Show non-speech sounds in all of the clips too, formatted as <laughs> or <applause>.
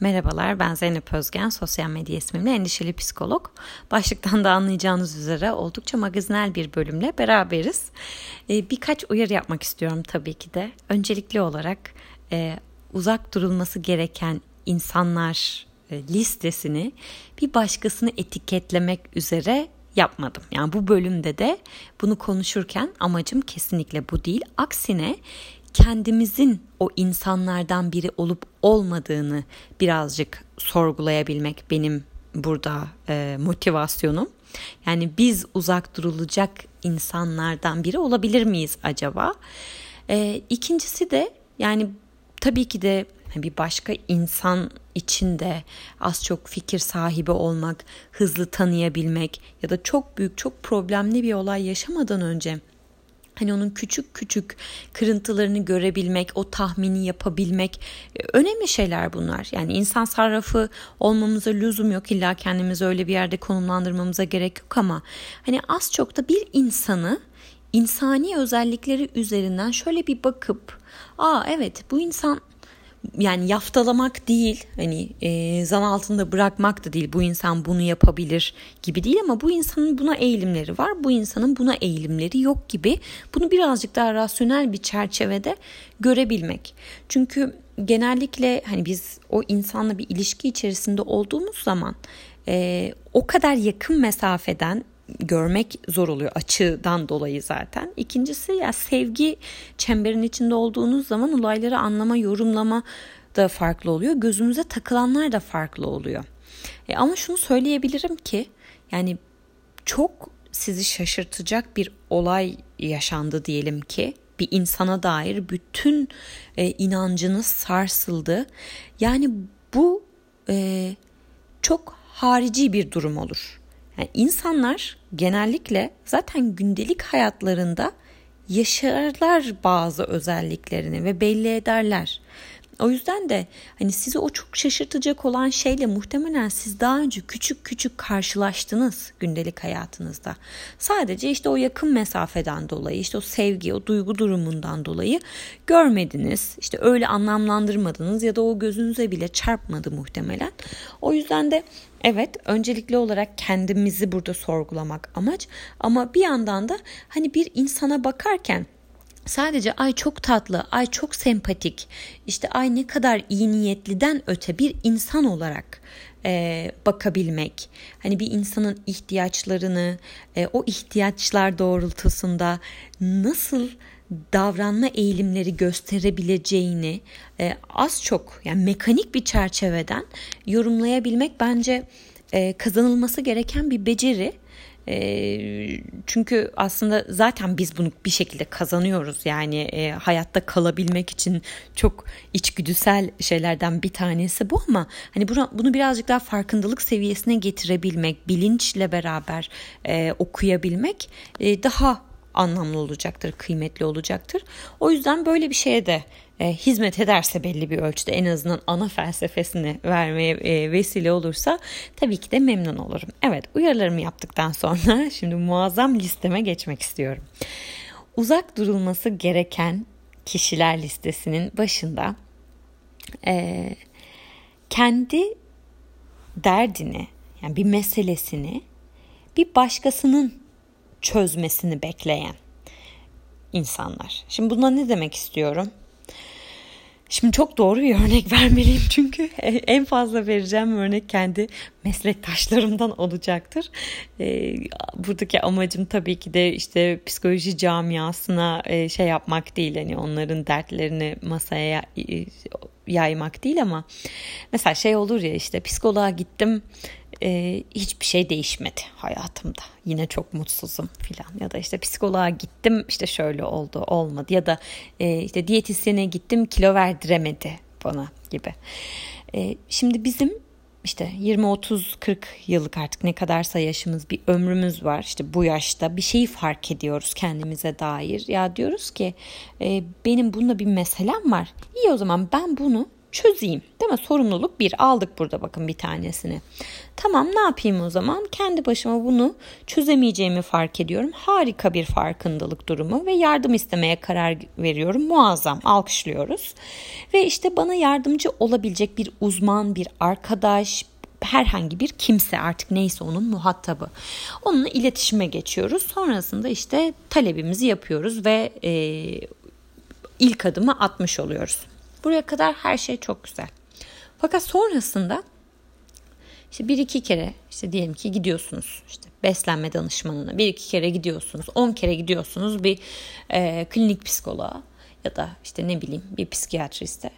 Merhabalar ben Zeynep Özgen, sosyal medya ismimle endişeli psikolog. Başlıktan da anlayacağınız üzere oldukça magazinel bir bölümle beraberiz. Ee, birkaç uyarı yapmak istiyorum tabii ki de. Öncelikli olarak e, uzak durulması gereken insanlar e, listesini bir başkasını etiketlemek üzere yapmadım. Yani bu bölümde de bunu konuşurken amacım kesinlikle bu değil. Aksine kendimizin o insanlardan biri olup olmadığını birazcık sorgulayabilmek benim burada e, motivasyonum. Yani biz uzak durulacak insanlardan biri olabilir miyiz acaba? E, ikincisi de yani tabii ki de bir başka insan içinde az çok fikir sahibi olmak, hızlı tanıyabilmek ya da çok büyük, çok problemli bir olay yaşamadan önce Hani onun küçük küçük kırıntılarını görebilmek, o tahmini yapabilmek e, önemli şeyler bunlar. Yani insan sarrafı olmamıza lüzum yok. İlla kendimizi öyle bir yerde konumlandırmamıza gerek yok ama hani az çok da bir insanı insani özellikleri üzerinden şöyle bir bakıp aa evet bu insan yani yaftalamak değil hani e, zan altında bırakmak da değil bu insan bunu yapabilir gibi değil ama bu insanın buna eğilimleri var bu insanın buna eğilimleri yok gibi. Bunu birazcık daha rasyonel bir çerçevede görebilmek. Çünkü genellikle hani biz o insanla bir ilişki içerisinde olduğumuz zaman e, o kadar yakın mesafeden görmek zor oluyor açıdan dolayı zaten. İkincisi ya sevgi çemberin içinde olduğunuz zaman olayları anlama, yorumlama da farklı oluyor. Gözümüze takılanlar da farklı oluyor. E ama şunu söyleyebilirim ki yani çok sizi şaşırtacak bir olay yaşandı diyelim ki bir insana dair bütün e, inancınız sarsıldı. Yani bu e, çok harici bir durum olur. Yani insanlar genellikle zaten gündelik hayatlarında yaşarlar bazı özelliklerini ve belli ederler. O yüzden de hani sizi o çok şaşırtacak olan şeyle muhtemelen siz daha önce küçük küçük karşılaştınız gündelik hayatınızda. Sadece işte o yakın mesafeden dolayı, işte o sevgi, o duygu durumundan dolayı görmediniz. İşte öyle anlamlandırmadınız ya da o gözünüze bile çarpmadı muhtemelen. O yüzden de Evet, öncelikli olarak kendimizi burada sorgulamak amaç ama bir yandan da hani bir insana bakarken sadece ay çok tatlı, ay çok sempatik, işte ay ne kadar iyi niyetliden öte bir insan olarak e, bakabilmek. Hani bir insanın ihtiyaçlarını, e, o ihtiyaçlar doğrultusunda nasıl davranma eğilimleri gösterebileceğini e, az çok yani mekanik bir çerçeveden yorumlayabilmek bence e, kazanılması gereken bir beceri. E, çünkü aslında zaten biz bunu bir şekilde kazanıyoruz yani e, hayatta kalabilmek için çok içgüdüsel şeylerden bir tanesi bu ama hani bunu, bunu birazcık daha farkındalık seviyesine getirebilmek, bilinçle beraber e, okuyabilmek e, daha anlamlı olacaktır, kıymetli olacaktır. O yüzden böyle bir şeye de e, hizmet ederse belli bir ölçüde en azından ana felsefesini vermeye e, vesile olursa tabii ki de memnun olurum. Evet uyarılarımı yaptıktan sonra <laughs> şimdi muazzam listeme geçmek istiyorum. Uzak durulması gereken kişiler listesinin başında e, kendi derdini yani bir meselesini bir başkasının çözmesini bekleyen insanlar. Şimdi buna ne demek istiyorum? Şimdi çok doğru bir örnek <laughs> vermeliyim çünkü en fazla vereceğim örnek kendi meslektaşlarımdan olacaktır. Ee, buradaki amacım tabii ki de işte psikoloji camiasına e, şey yapmak değil hani onların dertlerini masaya yaymak değil ama mesela şey olur ya işte psikoloğa gittim e, hiçbir şey değişmedi hayatımda. Yine çok mutsuzum filan ya da işte psikoloğa gittim işte şöyle oldu olmadı ya da e, işte diyetisyene gittim kilo verdiremedi bana gibi. E, şimdi bizim işte 20 30 40 yıllık artık ne kadarsa yaşımız bir ömrümüz var. İşte bu yaşta bir şeyi fark ediyoruz kendimize dair. Ya diyoruz ki e, benim bununla bir meselem var. İyi o zaman ben bunu çözeyim. Değil mi? Sorumluluk bir. Aldık burada bakın bir tanesini. Tamam ne yapayım o zaman? Kendi başıma bunu çözemeyeceğimi fark ediyorum. Harika bir farkındalık durumu ve yardım istemeye karar veriyorum. Muazzam. Alkışlıyoruz. Ve işte bana yardımcı olabilecek bir uzman, bir arkadaş, herhangi bir kimse artık neyse onun muhatabı. Onunla iletişime geçiyoruz. Sonrasında işte talebimizi yapıyoruz ve e, ilk adımı atmış oluyoruz. Buraya kadar her şey çok güzel. Fakat sonrasında işte bir iki kere işte diyelim ki gidiyorsunuz işte beslenme danışmanına bir iki kere gidiyorsunuz on kere gidiyorsunuz bir e, klinik psikoloğa ya da işte ne bileyim bir psikiyatriste.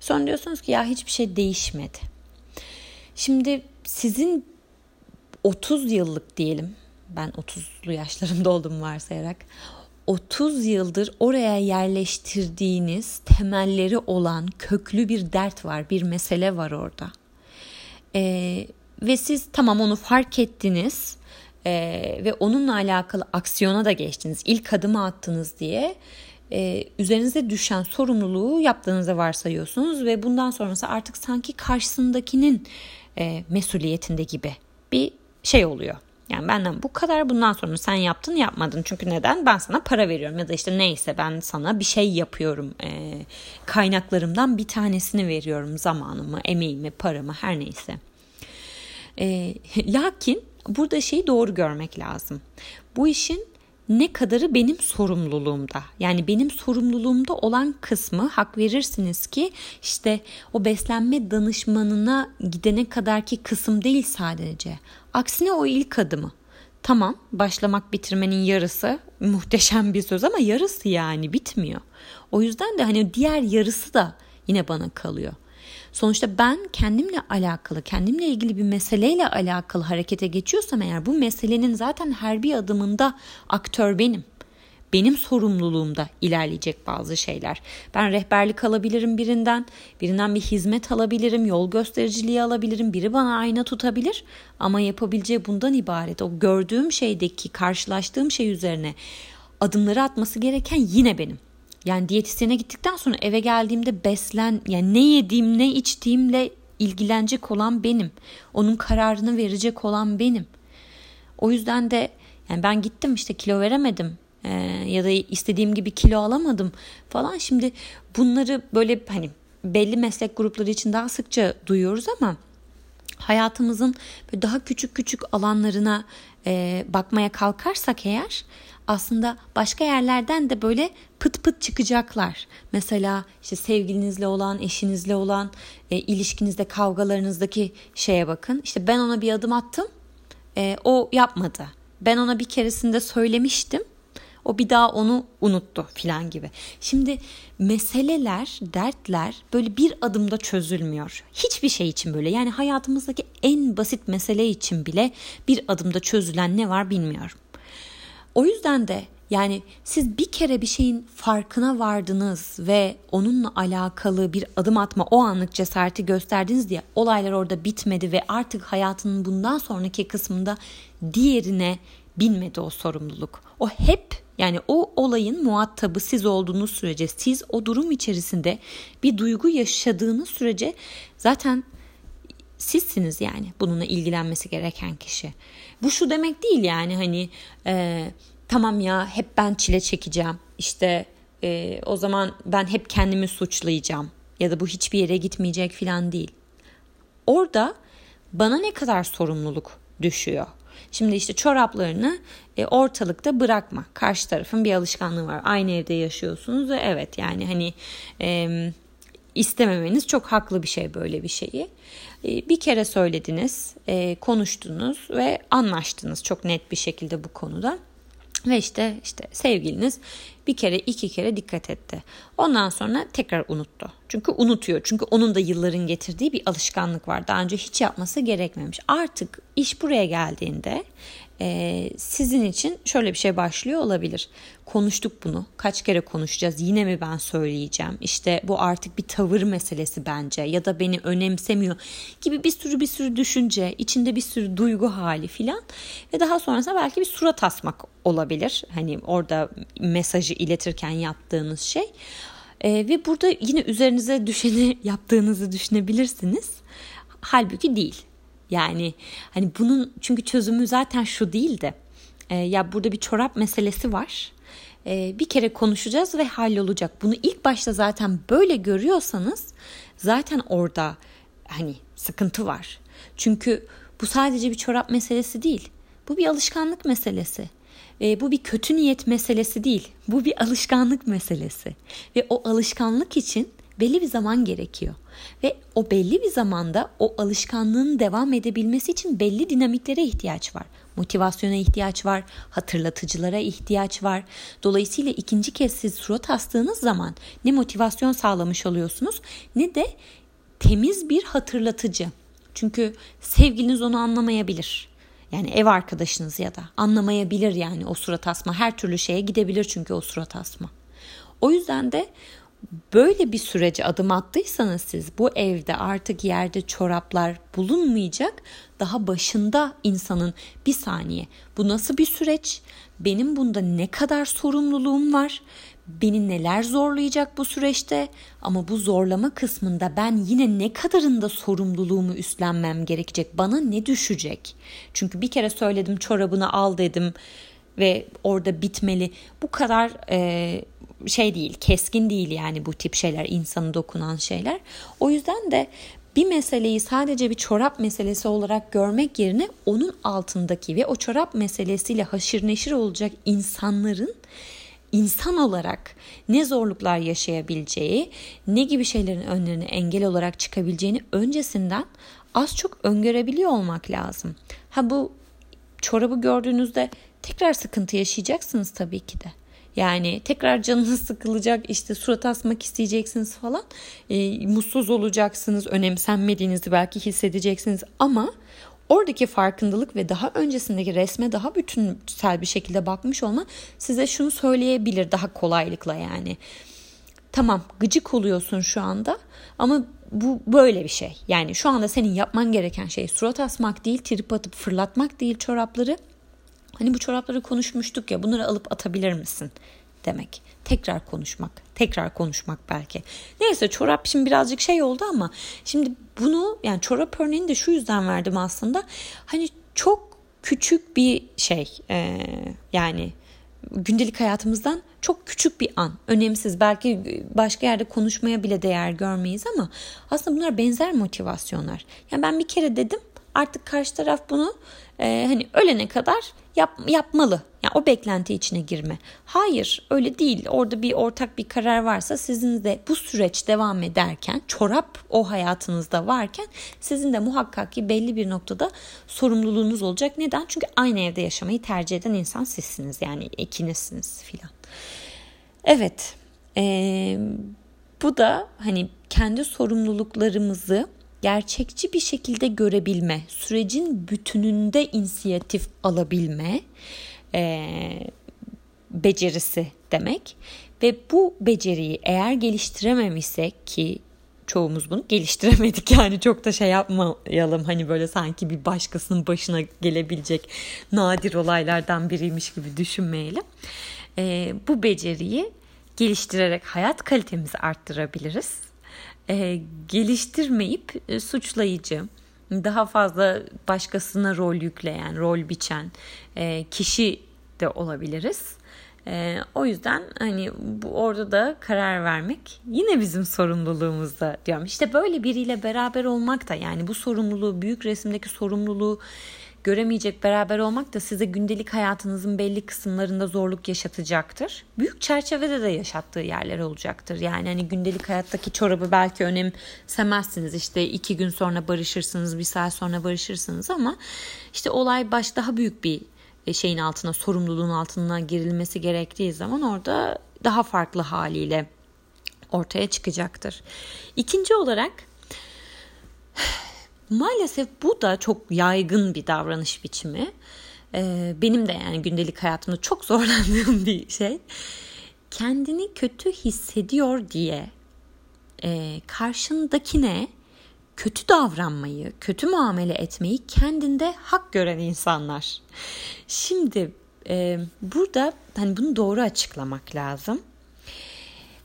Sonra diyorsunuz ki ya hiçbir şey değişmedi. Şimdi sizin 30 yıllık diyelim ben 30'lu yaşlarımda oldum varsayarak 30 yıldır oraya yerleştirdiğiniz temelleri olan köklü bir dert var, bir mesele var orada. Ee, ve siz tamam onu fark ettiniz e, ve onunla alakalı aksiyona da geçtiniz, ilk adımı attınız diye e, üzerinize düşen sorumluluğu yaptığınızı varsayıyorsunuz ve bundan sonrası artık sanki karşısındakinin e, mesuliyetinde gibi bir şey oluyor. Yani benden bu kadar bundan sonra sen yaptın yapmadın. Çünkü neden? Ben sana para veriyorum ya da işte neyse ben sana bir şey yapıyorum. E, kaynaklarımdan bir tanesini veriyorum. Zamanımı, emeğimi, paramı her neyse. E, <laughs> lakin burada şeyi doğru görmek lazım. Bu işin ne kadarı benim sorumluluğumda. Yani benim sorumluluğumda olan kısmı hak verirsiniz ki işte o beslenme danışmanına gidene kadarki kısım değil sadece. Aksine o ilk adımı. Tamam başlamak bitirmenin yarısı muhteşem bir söz ama yarısı yani bitmiyor. O yüzden de hani diğer yarısı da yine bana kalıyor. Sonuçta ben kendimle alakalı, kendimle ilgili bir meseleyle alakalı harekete geçiyorsam eğer bu meselenin zaten her bir adımında aktör benim. Benim sorumluluğumda ilerleyecek bazı şeyler. Ben rehberlik alabilirim birinden, birinden bir hizmet alabilirim, yol göstericiliği alabilirim, biri bana ayna tutabilir ama yapabileceği bundan ibaret. O gördüğüm şeydeki, karşılaştığım şey üzerine adımları atması gereken yine benim. Yani diyetisyene gittikten sonra eve geldiğimde beslen yani ne yediğim ne içtiğimle ilgilenecek olan benim. Onun kararını verecek olan benim. O yüzden de yani ben gittim işte kilo veremedim ee, ya da istediğim gibi kilo alamadım falan. Şimdi bunları böyle hani belli meslek grupları için daha sıkça duyuyoruz ama hayatımızın daha küçük küçük alanlarına e, bakmaya kalkarsak eğer aslında başka yerlerden de böyle pıt pıt çıkacaklar. Mesela işte sevgilinizle olan, eşinizle olan e, ilişkinizde, kavgalarınızdaki şeye bakın. İşte ben ona bir adım attım, e, o yapmadı. Ben ona bir keresinde söylemiştim, o bir daha onu unuttu filan gibi. Şimdi meseleler, dertler böyle bir adımda çözülmüyor. Hiçbir şey için böyle. Yani hayatımızdaki en basit mesele için bile bir adımda çözülen ne var bilmiyorum. O yüzden de yani siz bir kere bir şeyin farkına vardınız ve onunla alakalı bir adım atma, o anlık cesareti gösterdiniz diye olaylar orada bitmedi ve artık hayatının bundan sonraki kısmında diğerine binmedi o sorumluluk. O hep yani o olayın muhatabı siz olduğunuz sürece, siz o durum içerisinde bir duygu yaşadığınız sürece zaten sizsiniz yani bununla ilgilenmesi gereken kişi. Bu şu demek değil yani hani e, tamam ya hep ben çile çekeceğim işte e, o zaman ben hep kendimi suçlayacağım ya da bu hiçbir yere gitmeyecek falan değil. Orada bana ne kadar sorumluluk düşüyor? Şimdi işte çoraplarını e, ortalıkta bırakma. Karşı tarafın bir alışkanlığı var. Aynı evde yaşıyorsunuz ve evet yani hani e, istememeniz çok haklı bir şey böyle bir şeyi. E, bir kere söylediniz, e, konuştunuz ve anlaştınız çok net bir şekilde bu konuda. Ve işte işte sevgiliniz bir kere iki kere dikkat etti. Ondan sonra tekrar unuttu. Çünkü unutuyor. Çünkü onun da yılların getirdiği bir alışkanlık var. Daha önce hiç yapması gerekmemiş. Artık iş buraya geldiğinde e, sizin için şöyle bir şey başlıyor olabilir. Konuştuk bunu. Kaç kere konuşacağız? Yine mi ben söyleyeceğim? İşte bu artık bir tavır meselesi bence ya da beni önemsemiyor gibi bir sürü bir sürü düşünce, içinde bir sürü duygu hali filan ve daha sonrasında belki bir surat asmak olabilir. Hani orada mesajı iletirken yaptığınız şey. E, ve burada yine üzerinize düşeni <laughs> yaptığınızı düşünebilirsiniz. Halbuki değil. Yani hani bunun çünkü çözümü zaten şu değildi. E, ya burada bir çorap meselesi var. E, bir kere konuşacağız ve hallolacak. Bunu ilk başta zaten böyle görüyorsanız zaten orada hani sıkıntı var. Çünkü bu sadece bir çorap meselesi değil. Bu bir alışkanlık meselesi. E, bu bir kötü niyet meselesi değil. Bu bir alışkanlık meselesi. Ve o alışkanlık için belli bir zaman gerekiyor. Ve o belli bir zamanda o alışkanlığın devam edebilmesi için belli dinamiklere ihtiyaç var. Motivasyona ihtiyaç var, hatırlatıcılara ihtiyaç var. Dolayısıyla ikinci kez siz surat astığınız zaman ne motivasyon sağlamış oluyorsunuz ne de temiz bir hatırlatıcı. Çünkü sevgiliniz onu anlamayabilir. Yani ev arkadaşınız ya da anlamayabilir yani o surat asma. Her türlü şeye gidebilir çünkü o surat asma. O yüzden de böyle bir sürece adım attıysanız siz bu evde artık yerde çoraplar bulunmayacak. Daha başında insanın bir saniye bu nasıl bir süreç? Benim bunda ne kadar sorumluluğum var? Beni neler zorlayacak bu süreçte? Ama bu zorlama kısmında ben yine ne kadarında sorumluluğumu üstlenmem gerekecek? Bana ne düşecek? Çünkü bir kere söyledim çorabını al dedim ve orada bitmeli. Bu kadar e, şey değil, keskin değil yani bu tip şeyler, insanı dokunan şeyler. O yüzden de bir meseleyi sadece bir çorap meselesi olarak görmek yerine onun altındaki ve o çorap meselesiyle haşır neşir olacak insanların insan olarak ne zorluklar yaşayabileceği, ne gibi şeylerin önlerine engel olarak çıkabileceğini öncesinden az çok öngörebiliyor olmak lazım. Ha bu çorabı gördüğünüzde tekrar sıkıntı yaşayacaksınız tabii ki de. Yani tekrar canınız sıkılacak işte surat asmak isteyeceksiniz falan. E, mutsuz olacaksınız önemsenmediğinizi belki hissedeceksiniz ama oradaki farkındalık ve daha öncesindeki resme daha bütünsel bir şekilde bakmış olma size şunu söyleyebilir daha kolaylıkla yani. Tamam gıcık oluyorsun şu anda ama bu böyle bir şey. Yani şu anda senin yapman gereken şey surat asmak değil, trip atıp fırlatmak değil çorapları Hani bu çorapları konuşmuştuk ya bunları alıp atabilir misin? demek. Tekrar konuşmak, tekrar konuşmak belki. Neyse çorap şimdi birazcık şey oldu ama şimdi bunu yani çorap örneğini de şu yüzden verdim aslında. Hani çok küçük bir şey e, yani gündelik hayatımızdan çok küçük bir an. Önemsiz belki başka yerde konuşmaya bile değer görmeyiz ama aslında bunlar benzer motivasyonlar. Yani ben bir kere dedim artık karşı taraf bunu e, hani ölene kadar yap, yapmalı. Yani o beklenti içine girme. Hayır öyle değil. Orada bir ortak bir karar varsa sizin de bu süreç devam ederken çorap o hayatınızda varken sizin de muhakkak ki belli bir noktada sorumluluğunuz olacak. Neden? Çünkü aynı evde yaşamayı tercih eden insan sizsiniz. Yani ikinizsiniz filan. Evet. Ee, bu da hani kendi sorumluluklarımızı gerçekçi bir şekilde görebilme, sürecin bütününde inisiyatif alabilme e, becerisi demek. Ve bu beceriyi eğer geliştirememişsek ki çoğumuz bunu geliştiremedik <laughs> yani çok da şey yapmayalım hani böyle sanki bir başkasının başına gelebilecek nadir olaylardan biriymiş gibi düşünmeyelim. E, bu beceriyi geliştirerek hayat kalitemizi arttırabiliriz e, geliştirmeyip e, suçlayıcı, daha fazla başkasına rol yükleyen, rol biçen e, kişi de olabiliriz. E, o yüzden hani bu orada da karar vermek yine bizim sorumluluğumuzda diyorum. İşte böyle biriyle beraber olmak da yani bu sorumluluğu büyük resimdeki sorumluluğu göremeyecek beraber olmak da size gündelik hayatınızın belli kısımlarında zorluk yaşatacaktır. Büyük çerçevede de yaşattığı yerler olacaktır. Yani hani gündelik hayattaki çorabı belki önemsemezsiniz. İşte iki gün sonra barışırsınız, bir saat sonra barışırsınız ama işte olay baş daha büyük bir e, şeyin altına, sorumluluğun altına girilmesi gerektiği zaman orada daha farklı haliyle ortaya çıkacaktır. İkinci olarak Maalesef bu da çok yaygın bir davranış biçimi. Ee, benim de yani gündelik hayatımda çok <laughs> zorlandığım bir şey. Kendini kötü hissediyor diye e, karşındakine kötü davranmayı, kötü muamele etmeyi kendinde hak gören insanlar. Şimdi e, burada hani bunu doğru açıklamak lazım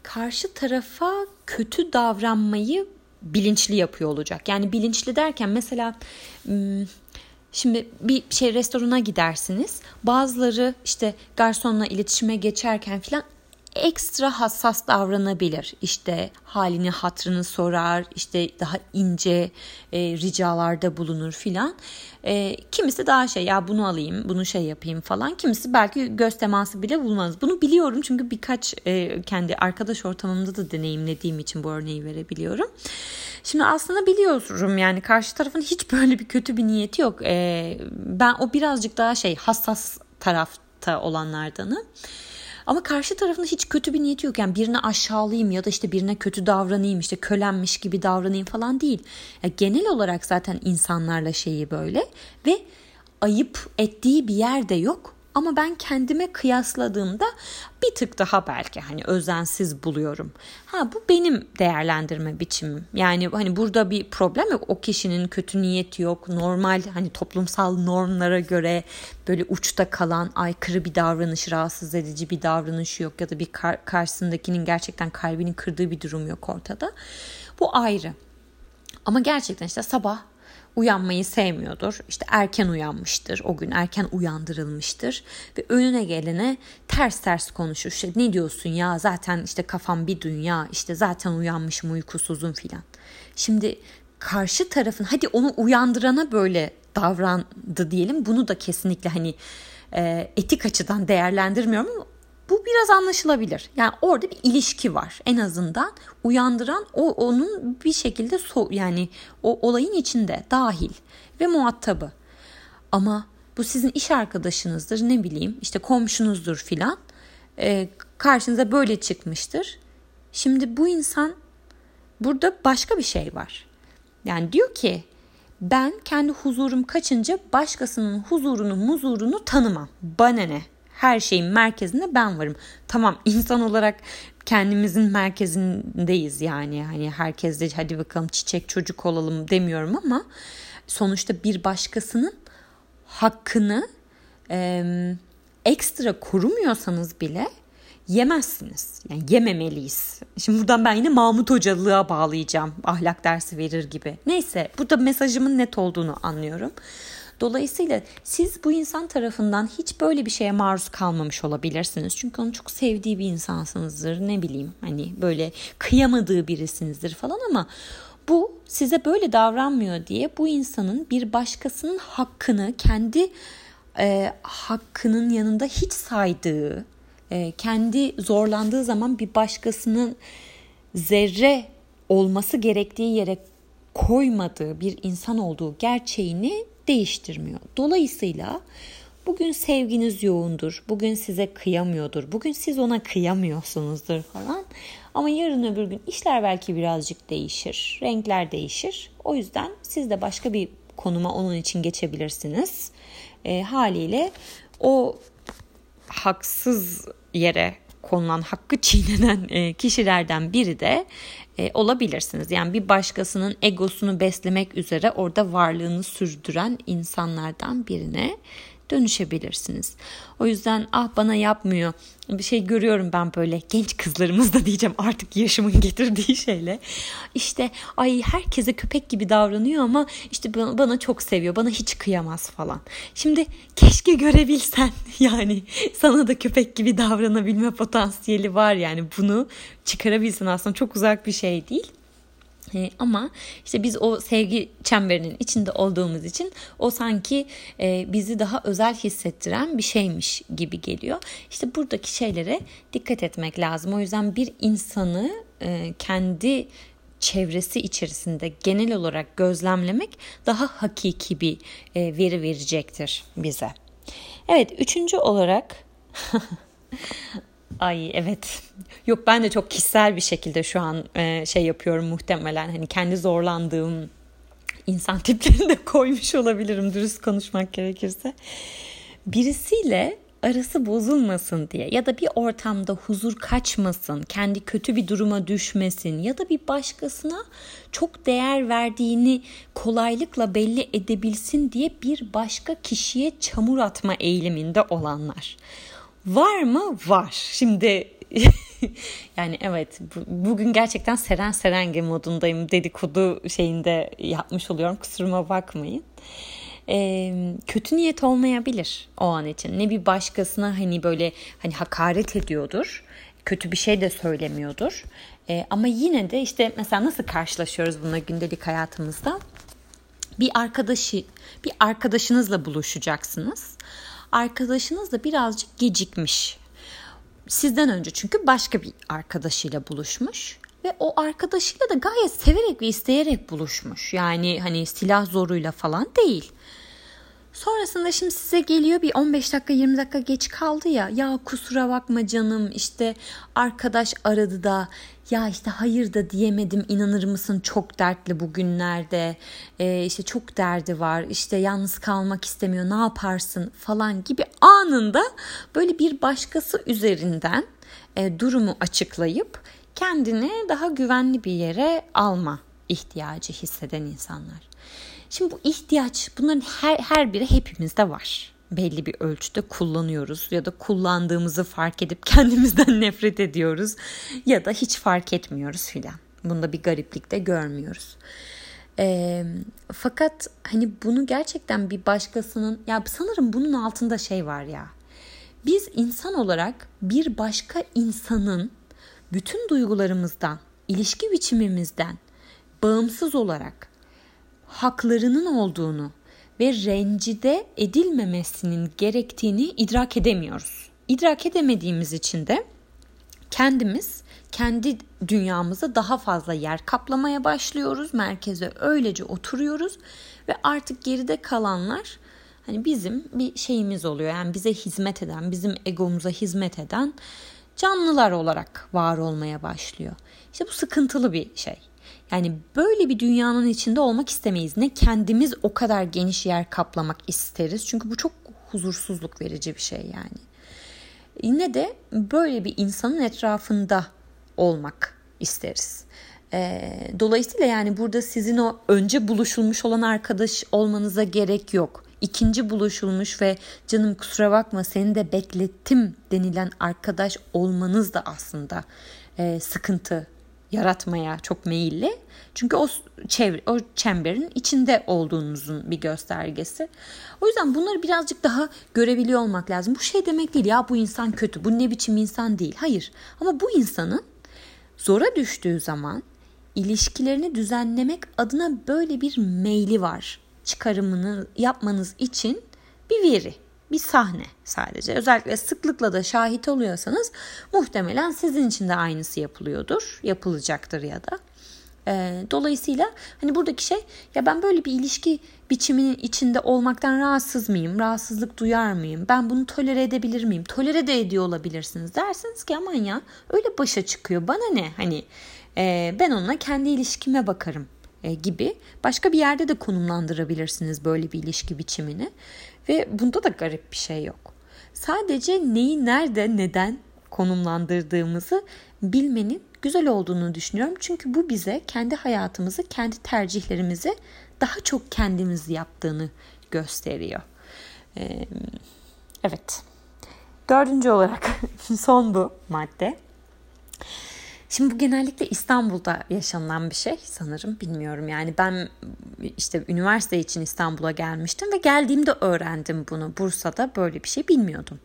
karşı tarafa kötü davranmayı bilinçli yapıyor olacak. Yani bilinçli derken mesela Şimdi bir şey restorana gidersiniz. Bazıları işte garsonla iletişime geçerken falan ekstra hassas davranabilir. İşte halini hatrını sorar, işte daha ince e, ricalarda bulunur filan. E, kimisi daha şey ya bunu alayım, bunu şey yapayım falan. Kimisi belki göz teması bile bulmaz. Bunu biliyorum çünkü birkaç e, kendi arkadaş ortamımda da deneyimlediğim için bu örneği verebiliyorum. Şimdi aslında biliyorum yani karşı tarafın hiç böyle bir kötü bir niyeti yok. E, ben o birazcık daha şey hassas tarafta olanlardanım. Ama karşı tarafın hiç kötü bir niyeti yok. Yani birine aşağılayayım ya da işte birine kötü davranayım işte kölenmiş gibi davranayım falan değil. Yani genel olarak zaten insanlarla şeyi böyle ve ayıp ettiği bir yer de yok. Ama ben kendime kıyasladığımda bir tık daha belki hani özensiz buluyorum. Ha bu benim değerlendirme biçimim. Yani hani burada bir problem yok. O kişinin kötü niyeti yok. Normal hani toplumsal normlara göre böyle uçta kalan aykırı bir davranış, rahatsız edici bir davranış yok ya da bir kar- karşısındakinin gerçekten kalbini kırdığı bir durum yok ortada. Bu ayrı. Ama gerçekten işte sabah uyanmayı sevmiyordur. İşte erken uyanmıştır. O gün erken uyandırılmıştır. Ve önüne gelene ters ters konuşur. İşte ne diyorsun ya zaten işte kafam bir dünya. işte zaten uyanmışım uykusuzum filan. Şimdi karşı tarafın hadi onu uyandırana böyle davrandı diyelim. Bunu da kesinlikle hani e, etik açıdan değerlendirmiyorum ama bu biraz anlaşılabilir. Yani orada bir ilişki var. En azından uyandıran o onun bir şekilde so yani o olayın içinde dahil ve muhatabı. Ama bu sizin iş arkadaşınızdır ne bileyim işte komşunuzdur filan. E, karşınıza böyle çıkmıştır. Şimdi bu insan burada başka bir şey var. Yani diyor ki ben kendi huzurum kaçınca başkasının huzurunu muzurunu tanımam. Bana ne? Her şeyin merkezinde ben varım. Tamam insan olarak kendimizin merkezindeyiz yani. Hani herkes de hadi bakalım çiçek çocuk olalım demiyorum ama sonuçta bir başkasının hakkını e, ekstra korumuyorsanız bile yemezsiniz. Yani yememeliyiz. Şimdi buradan ben yine Mahmut Hocalığa bağlayacağım. Ahlak dersi verir gibi. Neyse burada mesajımın net olduğunu anlıyorum. Dolayısıyla siz bu insan tarafından hiç böyle bir şeye maruz kalmamış olabilirsiniz. Çünkü onu çok sevdiği bir insansınızdır. Ne bileyim hani böyle kıyamadığı birisinizdir falan ama bu size böyle davranmıyor diye bu insanın bir başkasının hakkını kendi e, hakkının yanında hiç saydığı, e, kendi zorlandığı zaman bir başkasının zerre olması gerektiği yere koymadığı bir insan olduğu gerçeğini değiştirmiyor. Dolayısıyla bugün sevginiz yoğundur, bugün size kıyamıyordur, bugün siz ona kıyamıyorsunuzdur falan. Ama yarın öbür gün işler belki birazcık değişir, renkler değişir. O yüzden siz de başka bir konuma onun için geçebilirsiniz. E, haliyle o haksız yere konulan hakkı çiğnenen e, kişilerden biri de e, olabilirsiniz. Yani bir başkasının egosunu beslemek üzere orada varlığını sürdüren insanlardan birine dönüşebilirsiniz. O yüzden ah bana yapmıyor. Bir şey görüyorum ben böyle genç kızlarımız da diyeceğim artık yaşımın <laughs> getirdiği şeyle. İşte ay herkese köpek gibi davranıyor ama işte bana çok seviyor. Bana hiç kıyamaz falan. Şimdi keşke görebilsen <laughs> yani sana da köpek gibi davranabilme potansiyeli var yani bunu çıkarabilsen aslında çok uzak bir şey değil. E, ama işte biz o sevgi çemberinin içinde olduğumuz için o sanki e, bizi daha özel hissettiren bir şeymiş gibi geliyor. İşte buradaki şeylere dikkat etmek lazım. O yüzden bir insanı e, kendi çevresi içerisinde genel olarak gözlemlemek daha hakiki bir e, veri verecektir bize. Evet, üçüncü olarak <laughs> Ay evet. Yok ben de çok kişisel bir şekilde şu an e, şey yapıyorum muhtemelen. Hani kendi zorlandığım insan <laughs> tiplerini de koymuş olabilirim dürüst konuşmak gerekirse. Birisiyle arası bozulmasın diye ya da bir ortamda huzur kaçmasın, kendi kötü bir duruma düşmesin ya da bir başkasına çok değer verdiğini kolaylıkla belli edebilsin diye bir başka kişiye çamur atma eğiliminde olanlar. Var mı? Var. Şimdi <laughs> yani evet bugün gerçekten Seren Serenge modundayım dedikodu şeyinde yapmış oluyorum kusuruma bakmayın. Ee, kötü niyet olmayabilir o an için. Ne bir başkasına hani böyle hani hakaret ediyordur. Kötü bir şey de söylemiyordur. Ee, ama yine de işte mesela nasıl karşılaşıyoruz bununla gündelik hayatımızda? Bir arkadaşı, bir arkadaşınızla buluşacaksınız. Arkadaşınız da birazcık gecikmiş sizden önce çünkü başka bir arkadaşıyla buluşmuş ve o arkadaşıyla da gayet severek ve isteyerek buluşmuş. Yani hani silah zoruyla falan değil. Sonrasında şimdi size geliyor bir 15 dakika 20 dakika geç kaldı ya. Ya kusura bakma canım işte arkadaş aradı da ya işte hayır da diyemedim inanır mısın çok dertli bugünlerde ee, işte çok derdi var işte yalnız kalmak istemiyor ne yaparsın falan gibi anında böyle bir başkası üzerinden e, durumu açıklayıp kendini daha güvenli bir yere alma ihtiyacı hisseden insanlar. Şimdi bu ihtiyaç bunların her, her biri hepimizde var. Belli bir ölçüde kullanıyoruz ya da kullandığımızı fark edip <laughs> kendimizden nefret ediyoruz ya da hiç fark etmiyoruz filan. Bunda bir gariplik de görmüyoruz. E, fakat hani bunu gerçekten bir başkasının ya sanırım bunun altında şey var ya. Biz insan olarak bir başka insanın bütün duygularımızdan, ilişki biçimimizden bağımsız olarak haklarının olduğunu ve rencide edilmemesinin gerektiğini idrak edemiyoruz. İdrak edemediğimiz için de kendimiz kendi dünyamıza daha fazla yer kaplamaya başlıyoruz. Merkeze öylece oturuyoruz ve artık geride kalanlar hani bizim bir şeyimiz oluyor. Yani bize hizmet eden, bizim egomuza hizmet eden canlılar olarak var olmaya başlıyor. İşte bu sıkıntılı bir şey. Yani böyle bir dünyanın içinde olmak istemeyiz. Ne kendimiz o kadar geniş yer kaplamak isteriz. Çünkü bu çok huzursuzluk verici bir şey yani. Yine de böyle bir insanın etrafında olmak isteriz. Ee, dolayısıyla yani burada sizin o önce buluşulmuş olan arkadaş olmanıza gerek yok. İkinci buluşulmuş ve canım kusura bakma seni de beklettim denilen arkadaş olmanız da aslında e, sıkıntı yaratmaya çok meyilli. Çünkü o çevre, o çemberin içinde olduğunuzun bir göstergesi. O yüzden bunları birazcık daha görebiliyor olmak lazım. Bu şey demek değil ya bu insan kötü, bu ne biçim insan değil. Hayır. Ama bu insanın zora düştüğü zaman ilişkilerini düzenlemek adına böyle bir meyli var. Çıkarımını yapmanız için bir veri bir sahne sadece. Özellikle sıklıkla da şahit oluyorsanız muhtemelen sizin için de aynısı yapılıyordur, yapılacaktır ya da. E, dolayısıyla hani buradaki şey ya ben böyle bir ilişki biçiminin içinde olmaktan rahatsız mıyım? Rahatsızlık duyar mıyım? Ben bunu tolere edebilir miyim? Tolere de ediyor olabilirsiniz. Dersiniz ki aman ya öyle başa çıkıyor. Bana ne? Hani e, ben onunla kendi ilişkime bakarım e, gibi başka bir yerde de konumlandırabilirsiniz böyle bir ilişki biçimini. Ve bunda da garip bir şey yok. Sadece neyi nerede neden konumlandırdığımızı bilmenin güzel olduğunu düşünüyorum. Çünkü bu bize kendi hayatımızı, kendi tercihlerimizi daha çok kendimiz yaptığını gösteriyor. Evet. Dördüncü olarak <laughs> son bu madde. Şimdi bu genellikle İstanbul'da yaşanılan bir şey sanırım bilmiyorum. Yani ben işte üniversite için İstanbul'a gelmiştim ve geldiğimde öğrendim bunu. Bursa'da böyle bir şey bilmiyordum.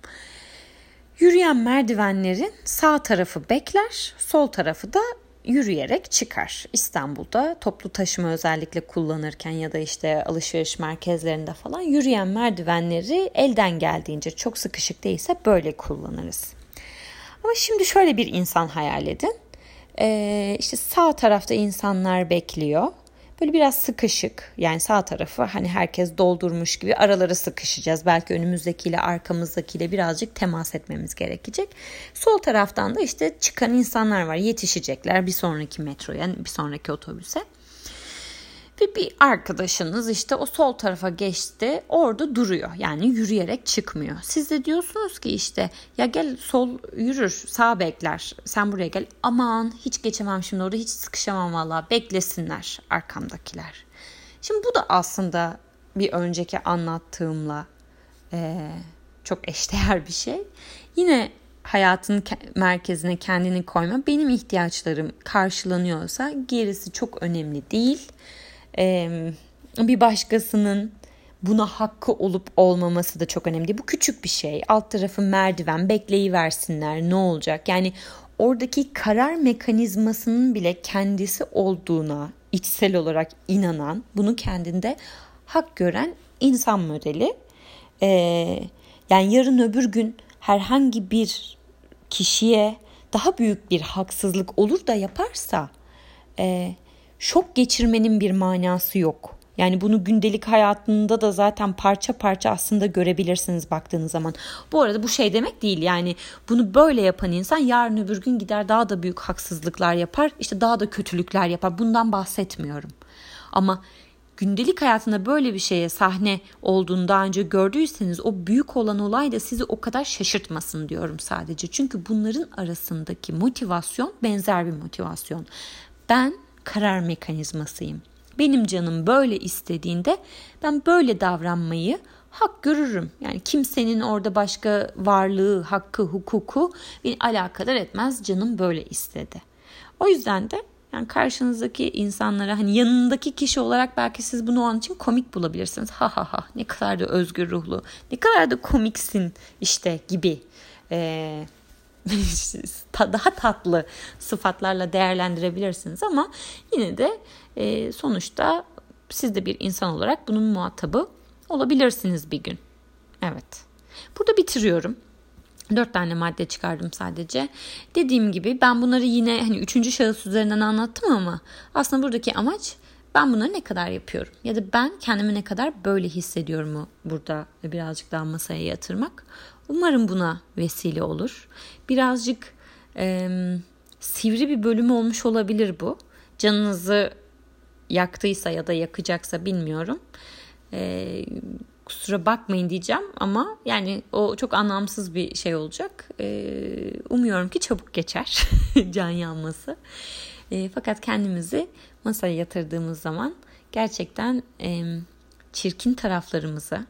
Yürüyen merdivenlerin sağ tarafı bekler, sol tarafı da yürüyerek çıkar. İstanbul'da toplu taşıma özellikle kullanırken ya da işte alışveriş merkezlerinde falan yürüyen merdivenleri elden geldiğince çok sıkışık değilse böyle kullanırız. Ama şimdi şöyle bir insan hayal edin. Ee, işte sağ tarafta insanlar bekliyor. Böyle biraz sıkışık yani sağ tarafı hani herkes doldurmuş gibi aralara sıkışacağız. Belki önümüzdekiyle arkamızdakiyle birazcık temas etmemiz gerekecek. Sol taraftan da işte çıkan insanlar var yetişecekler bir sonraki metroya bir sonraki otobüse. Ve bir arkadaşınız işte o sol tarafa geçti orada duruyor. Yani yürüyerek çıkmıyor. Siz de diyorsunuz ki işte ya gel sol yürür sağ bekler sen buraya gel. Aman hiç geçemem şimdi orada hiç sıkışamam valla beklesinler arkamdakiler. Şimdi bu da aslında bir önceki anlattığımla e, çok eşdeğer bir şey. Yine hayatın merkezine kendini koyma. Benim ihtiyaçlarım karşılanıyorsa gerisi çok önemli değil. Bir başkasının buna hakkı olup olmaması da çok önemli. Bu küçük bir şey. Alt tarafı merdiven bekleyiversinler ne olacak? Yani oradaki karar mekanizmasının bile kendisi olduğuna içsel olarak inanan, bunu kendinde hak gören insan modeli. Ee, yani yarın öbür gün herhangi bir kişiye daha büyük bir haksızlık olur da yaparsa e, şok geçirmenin bir manası yok. Yani bunu gündelik hayatında da zaten parça parça aslında görebilirsiniz baktığınız zaman. Bu arada bu şey demek değil yani bunu böyle yapan insan yarın öbür gün gider daha da büyük haksızlıklar yapar. işte daha da kötülükler yapar. Bundan bahsetmiyorum. Ama gündelik hayatında böyle bir şeye sahne olduğunu daha önce gördüyseniz o büyük olan olay da sizi o kadar şaşırtmasın diyorum sadece. Çünkü bunların arasındaki motivasyon benzer bir motivasyon. Ben karar mekanizmasıyım. Benim canım böyle istediğinde ben böyle davranmayı hak görürüm. Yani kimsenin orada başka varlığı, hakkı, hukuku beni alakadar etmez. Canım böyle istedi. O yüzden de yani karşınızdaki insanlara hani yanındaki kişi olarak belki siz bunu o an için komik bulabilirsiniz. Ha ha ha ne kadar da özgür ruhlu, ne kadar da komiksin işte gibi. Ee, <laughs> daha tatlı sıfatlarla değerlendirebilirsiniz ama yine de e, sonuçta siz de bir insan olarak bunun muhatabı olabilirsiniz bir gün. Evet. Burada bitiriyorum. Dört tane madde çıkardım sadece. Dediğim gibi ben bunları yine hani üçüncü şahıs üzerinden anlattım ama aslında buradaki amaç ben bunları ne kadar yapıyorum ya da ben kendimi ne kadar böyle hissediyorumu burada birazcık daha masaya yatırmak. Umarım buna vesile olur. Birazcık e, sivri bir bölüm olmuş olabilir bu. Canınızı yaktıysa ya da yakacaksa bilmiyorum. E, kusura bakmayın diyeceğim ama yani o çok anlamsız bir şey olacak. E, umuyorum ki çabuk geçer <laughs> can yanması. E, fakat kendimizi masaya yatırdığımız zaman gerçekten e, çirkin taraflarımızı,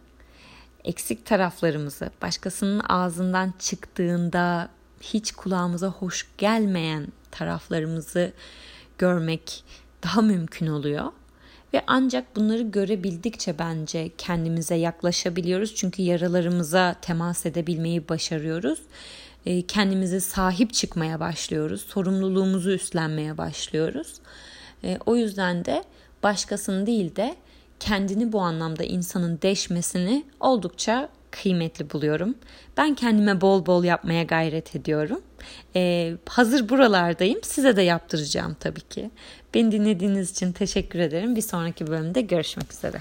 eksik taraflarımızı, başkasının ağzından çıktığında hiç kulağımıza hoş gelmeyen taraflarımızı görmek daha mümkün oluyor. Ve ancak bunları görebildikçe bence kendimize yaklaşabiliyoruz. Çünkü yaralarımıza temas edebilmeyi başarıyoruz. Ee, kendimize sahip çıkmaya başlıyoruz. Sorumluluğumuzu üstlenmeye başlıyoruz. Ee, o yüzden de başkasını değil de kendini bu anlamda insanın deşmesini oldukça kıymetli buluyorum. Ben kendime bol bol yapmaya gayret ediyorum. Ee, hazır buralardayım. Size de yaptıracağım tabii ki. Beni dinlediğiniz için teşekkür ederim. Bir sonraki bölümde görüşmek üzere.